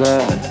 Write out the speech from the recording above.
Forget